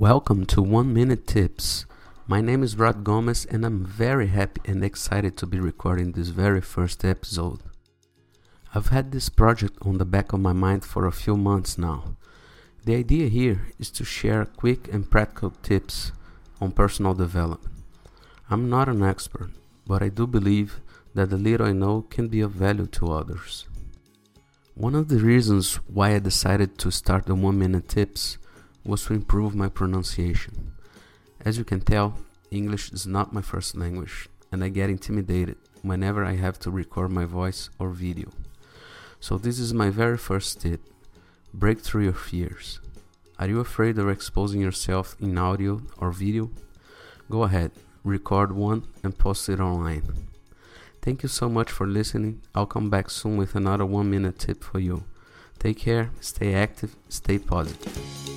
Welcome to One Minute Tips. My name is Rod Gomes, and I'm very happy and excited to be recording this very first episode. I've had this project on the back of my mind for a few months now. The idea here is to share quick and practical tips on personal development. I'm not an expert, but I do believe that the little I know can be of value to others. One of the reasons why I decided to start the One Minute Tips was to improve my pronunciation. As you can tell, English is not my first language, and I get intimidated whenever I have to record my voice or video. So, this is my very first tip break through your fears. Are you afraid of exposing yourself in audio or video? Go ahead, record one and post it online. Thank you so much for listening. I'll come back soon with another one minute tip for you. Take care, stay active, stay positive.